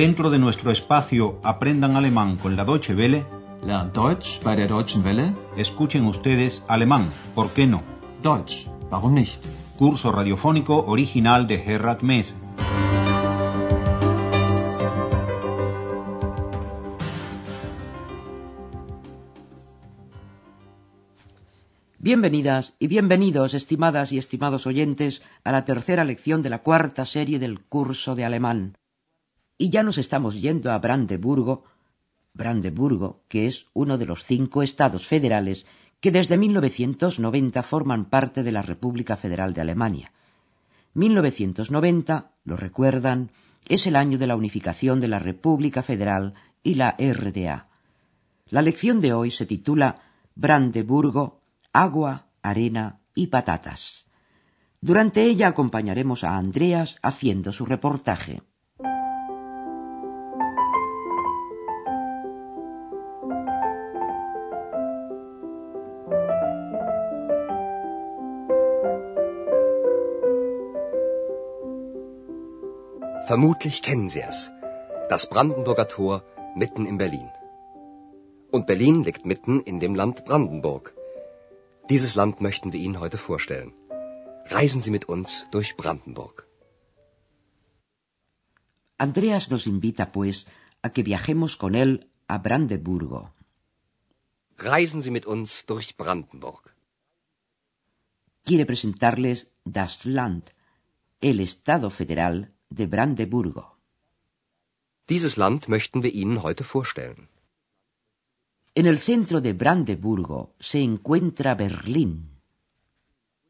Dentro de nuestro espacio Aprendan Alemán con la Deutsche Welle, Lernt Deutsch bei der Deutschen Welle. escuchen ustedes alemán, ¿por qué no? Deutsch, warum nicht? Curso radiofónico original de Gerhard Mess. Bienvenidas y bienvenidos, estimadas y estimados oyentes, a la tercera lección de la cuarta serie del curso de alemán. Y ya nos estamos yendo a Brandeburgo, Brandeburgo, que es uno de los cinco estados federales que desde 1990 forman parte de la República Federal de Alemania. 1990, lo recuerdan, es el año de la unificación de la República Federal y la RDA. La lección de hoy se titula Brandeburgo, agua, arena y patatas. Durante ella acompañaremos a Andreas haciendo su reportaje. Vermutlich kennen Sie es. Das Brandenburger Tor mitten in Berlin. Und Berlin liegt mitten in dem Land Brandenburg. Dieses Land möchten wir Ihnen heute vorstellen. Reisen Sie mit uns durch Brandenburg. Andreas nos invita, pues, a que viajemos con él a Brandeburgo. Reisen Sie mit uns durch Brandenburg. Quiere presentarles Das Land, el Estado federal de Brandeburgo. Dieses Land möchten wir Ihnen heute vorstellen. En el centro de Brandeburgo se encuentra Berlín.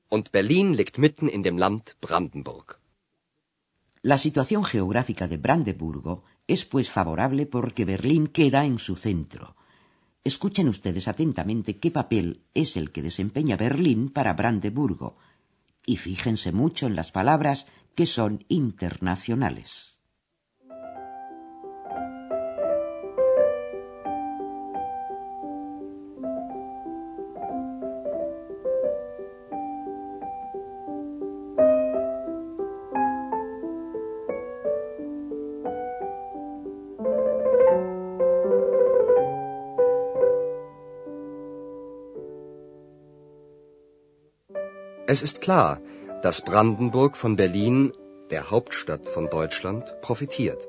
Und Berlin liegt mitten in dem Land Brandenburg. La situación geográfica de Brandeburgo es pues favorable porque Berlín queda en su centro. Escuchen ustedes atentamente qué papel es el que desempeña Berlín para Brandeburgo y fíjense mucho en las palabras que son internacionales. Es ist dass Brandenburg von Berlin, der Hauptstadt von Deutschland, profitiert.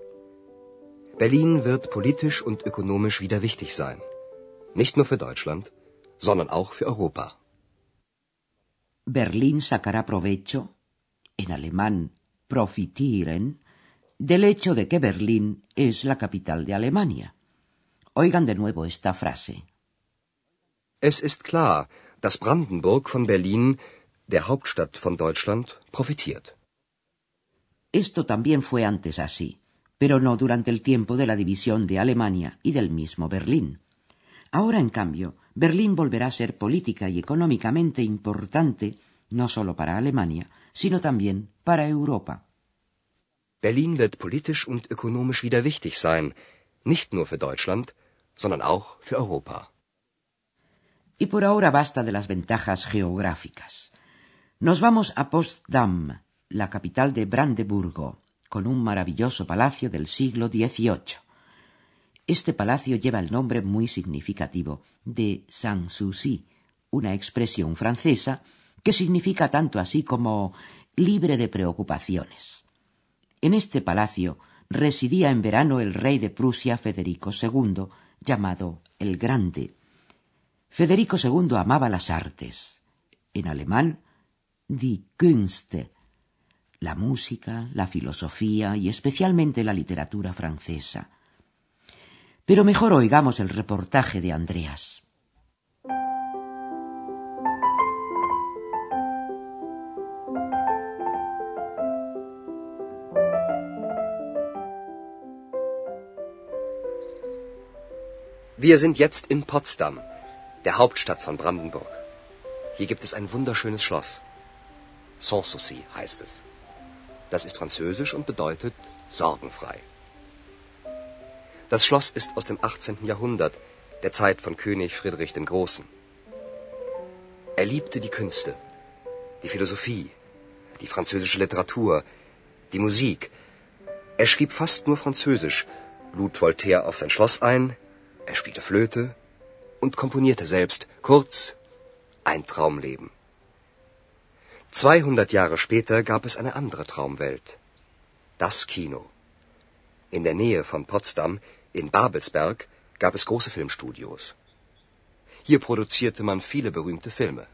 Berlin wird politisch und ökonomisch wieder wichtig sein. Nicht nur für Deutschland, sondern auch für Europa. Berlín sacará provecho, en alemán profitieren, del hecho de que Berlín es la capital de Alemania. Oigan de nuevo esta frase. Es ist klar, dass Brandenburg von Berlin, der Hauptstadt von Deutschland, profitiert. Esto también fue antes así, pero no durante el tiempo de la división de Alemania y del mismo Berlín. Ahora, en cambio, Berlín volverá a ser política y económicamente importante no solo para Alemania, sino también para Europa. Berlin wird politisch und ökonomisch wieder wichtig sein, nicht nur für Deutschland, sondern auch für Europa. Y por ahora basta de las ventajas geográficas. Nos vamos a Potsdam, la capital de Brandeburgo, con un maravilloso palacio del siglo XVIII. Este palacio lleva el nombre muy significativo de Sanssouci, una expresión francesa que significa tanto así como libre de preocupaciones. En este palacio residía en verano el rey de Prusia Federico II, llamado el Grande. Federico II amaba las artes. En alemán, die Künste, la música, la filosofía y especialmente la literatura francesa. Pero mejor oigamos el reportaje de Andreas. Wir sind jetzt in Potsdam, der Hauptstadt von Brandenburg. Hier gibt es ein wunderschönes Schloss. Sanssouci heißt es. Das ist französisch und bedeutet sorgenfrei. Das Schloss ist aus dem 18. Jahrhundert, der Zeit von König Friedrich dem Großen. Er liebte die Künste, die Philosophie, die französische Literatur, die Musik. Er schrieb fast nur Französisch, lud Voltaire auf sein Schloss ein, er spielte Flöte und komponierte selbst. Kurz, ein Traumleben. 200 Jahre später gab es eine andere Traumwelt. Das Kino. In der Nähe von Potsdam, in Babelsberg, gab es große Filmstudios. Hier produzierte man viele berühmte Filme.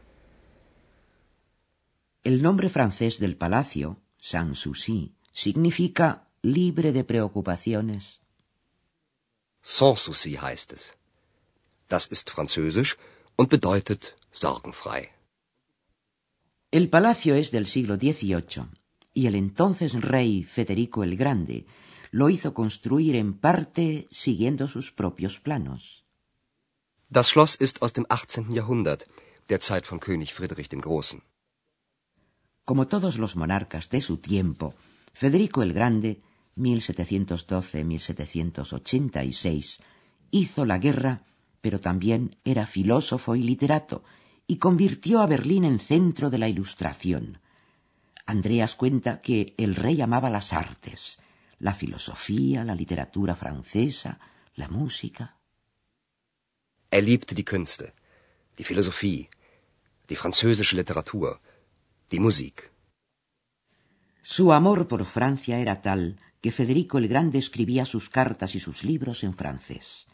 El nombre francés del palacio, Sanssouci, significa libre de preocupaciones. Sans souci heißt es. Das ist französisch und bedeutet sorgenfrei. El palacio es del siglo XVIII y el entonces rey Federico el Grande lo hizo construir en parte siguiendo sus propios planos. Das Schloss ist aus dem 18. Jahrhundert, der Zeit von König Friedrich dem Großen. Como todos los monarcas de su tiempo, Federico el Grande, 1712-1786, hizo la guerra, pero también era filósofo y literato, y convirtió a Berlín en centro de la Ilustración. Andreas cuenta que el rey amaba las artes, la filosofía, la literatura francesa, la música. Er liebte die Künste, die Philosophie, die französische Literatur, die Musik. Su amor por Francia era tal que Federico el Grande escribía sus cartas y sus libros en francés.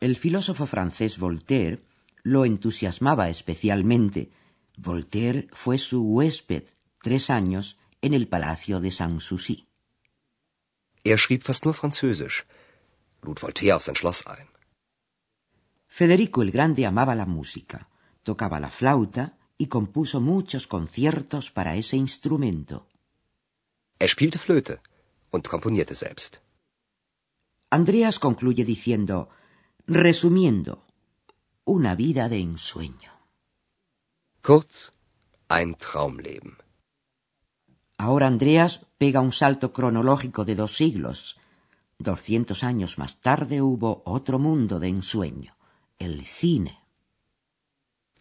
El filósofo francés Voltaire lo entusiasmaba especialmente. Voltaire fue su huésped tres años en el palacio de Sanssouci. Er schrieb fast nur Französisch, lud Voltaire auf sein Schloss ein. Federico el Grande amaba la música, tocaba la flauta y compuso muchos conciertos para ese instrumento. Er spielte Flöte und komponierte selbst. Andreas concluye diciendo, resumiendo, una vida de ensueño. Kurz, ein Traumleben. Ahora Andreas pega un salto cronológico de dos siglos. Doscientos años más tarde hubo otro mundo de ensueño, el cine.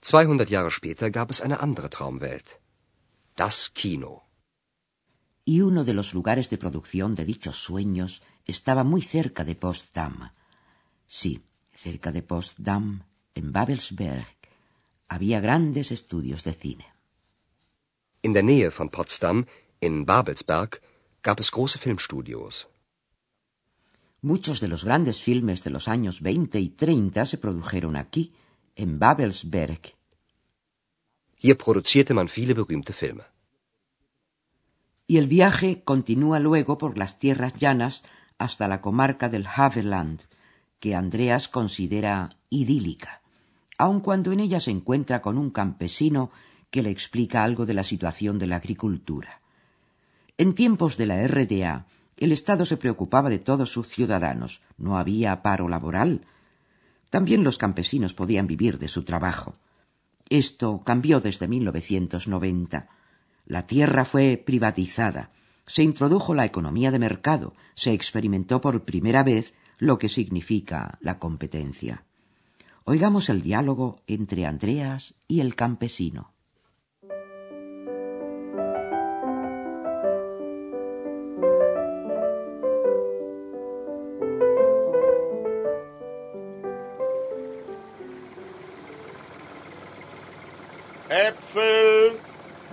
200 Jahre später gab es eine andere Traumwelt. Das Kino. Y uno de los lugares de producción de dichos sueños estaba muy cerca de Potsdam. Sí, cerca de Potsdam, en Babelsberg, había grandes estudios de cine. In der Nähe von Potsdam, in Babelsberg, gab es große Filmstudios. Muchos de los grandes filmes de los años 20 y 30 se produjeron aquí, en Babelsberg. Hier produzierte man viele berühmte Filme. Y el viaje continúa luego por las tierras llanas hasta la comarca del Havelland, que Andreas considera idílica, aun cuando en ella se encuentra con un campesino que le explica algo de la situación de la agricultura. En tiempos de la RDA, el Estado se preocupaba de todos sus ciudadanos, no había paro laboral. También los campesinos podían vivir de su trabajo. Esto cambió desde 1990. La tierra fue privatizada, se introdujo la economía de mercado, se experimentó por primera vez lo que significa la competencia. Oigamos el diálogo entre Andreas y el campesino. Äpfel,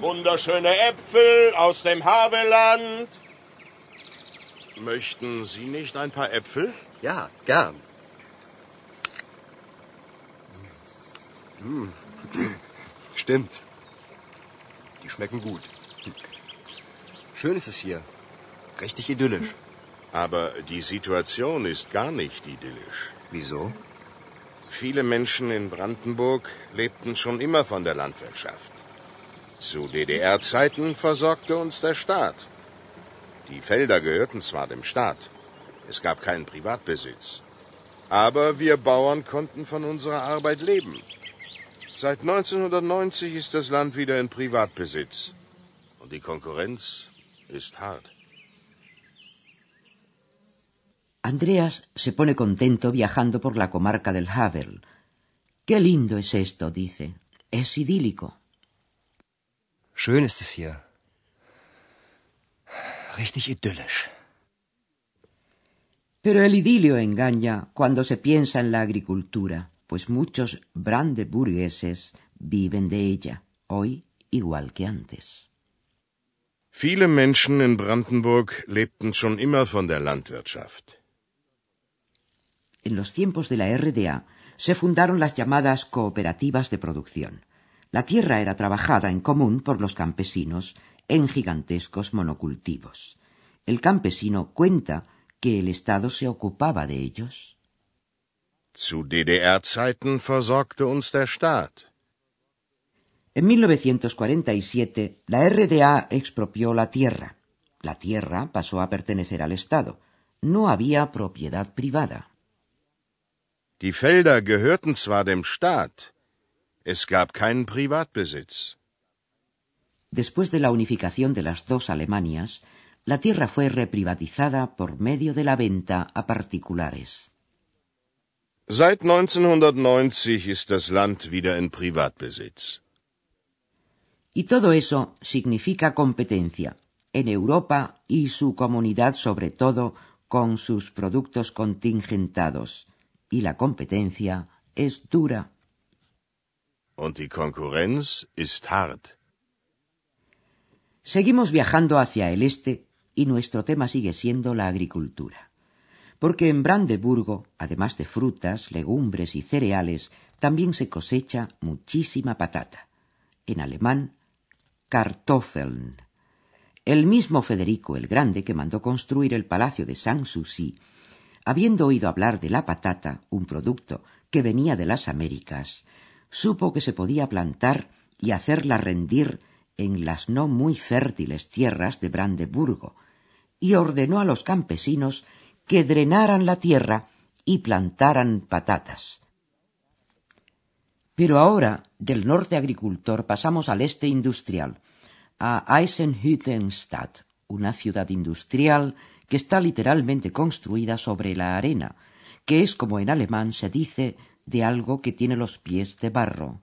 wunderschöne Äpfel aus dem Havelland. Möchten Sie nicht ein paar Äpfel? Ja, gern. Hm. Stimmt. Die schmecken gut. Schön ist es hier. Richtig idyllisch. Aber die Situation ist gar nicht idyllisch. Wieso? Viele Menschen in Brandenburg lebten schon immer von der Landwirtschaft. Zu DDR-Zeiten versorgte uns der Staat. Die Felder gehörten zwar dem Staat, es gab keinen Privatbesitz, aber wir Bauern konnten von unserer Arbeit leben. Seit 1990 ist das Land wieder in Privatbesitz und die Konkurrenz ist hart. Andreas se pone contento viajando por la comarca del Havel. Qué lindo es esto, dice. Es idílico. Schön ist es hier. Richtig idyllisch. Pero el idilio engaña cuando se piensa en la agricultura, pues muchos brandeburgueses viven de ella, hoy igual que antes. Viele Menschen in Brandenburg lebten schon immer von der Landwirtschaft. En los tiempos de la RDA se fundaron las llamadas cooperativas de producción. La tierra era trabajada en común por los campesinos en gigantescos monocultivos. El campesino cuenta que el Estado se ocupaba de ellos. Zu DDR-Zeiten versorgte uns der Staat. En 1947, la RDA expropió la tierra. La tierra pasó a pertenecer al Estado. No había propiedad privada. Die Felder gehörten zwar dem Staat, es gab keinen Privatbesitz. Después de la unificación de las dos Alemanias, la tierra fue reprivatizada por medio de la venta a particulares. Seit 1990 ist das Land wieder in Privatbesitz. Y todo eso significa competencia en Europa y su comunidad sobre todo con sus productos contingentados. Y la competencia es dura. Und die Konkurrenz ist hart. Seguimos viajando hacia el este y nuestro tema sigue siendo la agricultura. Porque en Brandeburgo, además de frutas, legumbres y cereales, también se cosecha muchísima patata. En alemán, Kartoffeln. El mismo Federico el Grande, que mandó construir el palacio de Sanssouci, habiendo oído hablar de la patata, un producto que venía de las Américas, supo que se podía plantar y hacerla rendir en las no muy fértiles tierras de Brandeburgo, y ordenó a los campesinos que drenaran la tierra y plantaran patatas. Pero ahora, del norte agricultor, pasamos al este industrial, a Eisenhüttenstadt, una ciudad industrial que está literalmente construida sobre la arena, que es como en alemán se dice de algo que tiene los pies de barro.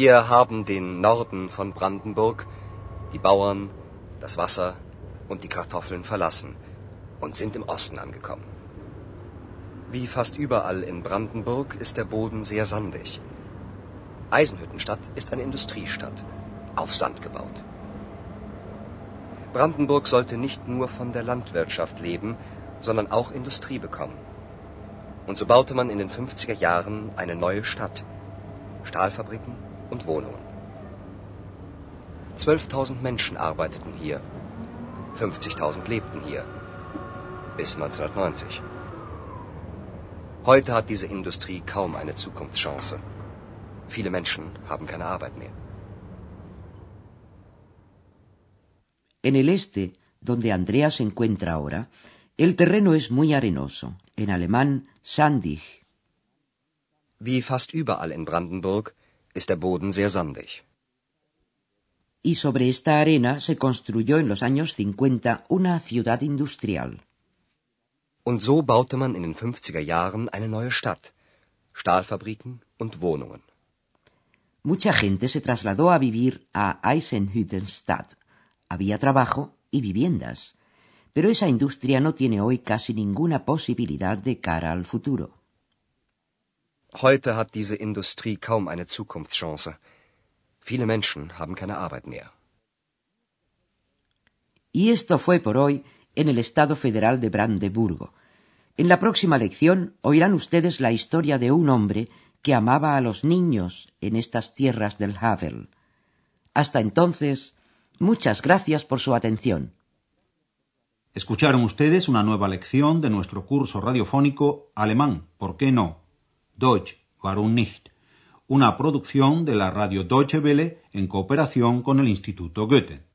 Wir haben den Norden von Brandenburg, die Bauern, das Wasser und die Kartoffeln verlassen und sind im Osten angekommen. Wie fast überall in Brandenburg ist der Boden sehr sandig. Eisenhüttenstadt ist eine Industriestadt, auf Sand gebaut. Brandenburg sollte nicht nur von der Landwirtschaft leben, sondern auch Industrie bekommen. Und so baute man in den 50er Jahren eine neue Stadt. Stahlfabriken und Wohnungen. 12.000 Menschen arbeiteten hier. 50.000 lebten hier. Bis 1990. Heute hat diese Industrie kaum eine Zukunftschance. Viele Menschen haben keine Arbeit mehr. En el este, donde Andrea se encuentra ahora, el terreno es muy arenoso, en alemán sandig. Wie fast überall in Brandenburg ist der Boden sehr sandig. Y sobre esta arena se construyó en los años 50 una ciudad industrial. Und so baute man in den 50er Jahren eine neue Stadt, Stahlfabriken und Wohnungen. Mucha gente se trasladó a vivir a Eisenhüttenstadt. Había trabajo y viviendas, pero esa industria no tiene hoy casi ninguna posibilidad de cara al futuro. Heute hat diese Industrie kaum eine Zukunftschance. Viele Menschen haben keine Arbeit mehr. Y esto fue por hoy en el Estado Federal de Brandeburgo. En la próxima lección oirán ustedes la historia de un hombre que amaba a los niños en estas tierras del Havel. Hasta entonces, muchas gracias por su atención. Escucharon ustedes una nueva lección de nuestro curso radiofónico Alemán, ¿por qué no? Deutsch, warum nicht? Una producción de la radio Deutsche Welle en cooperación con el Instituto Goethe.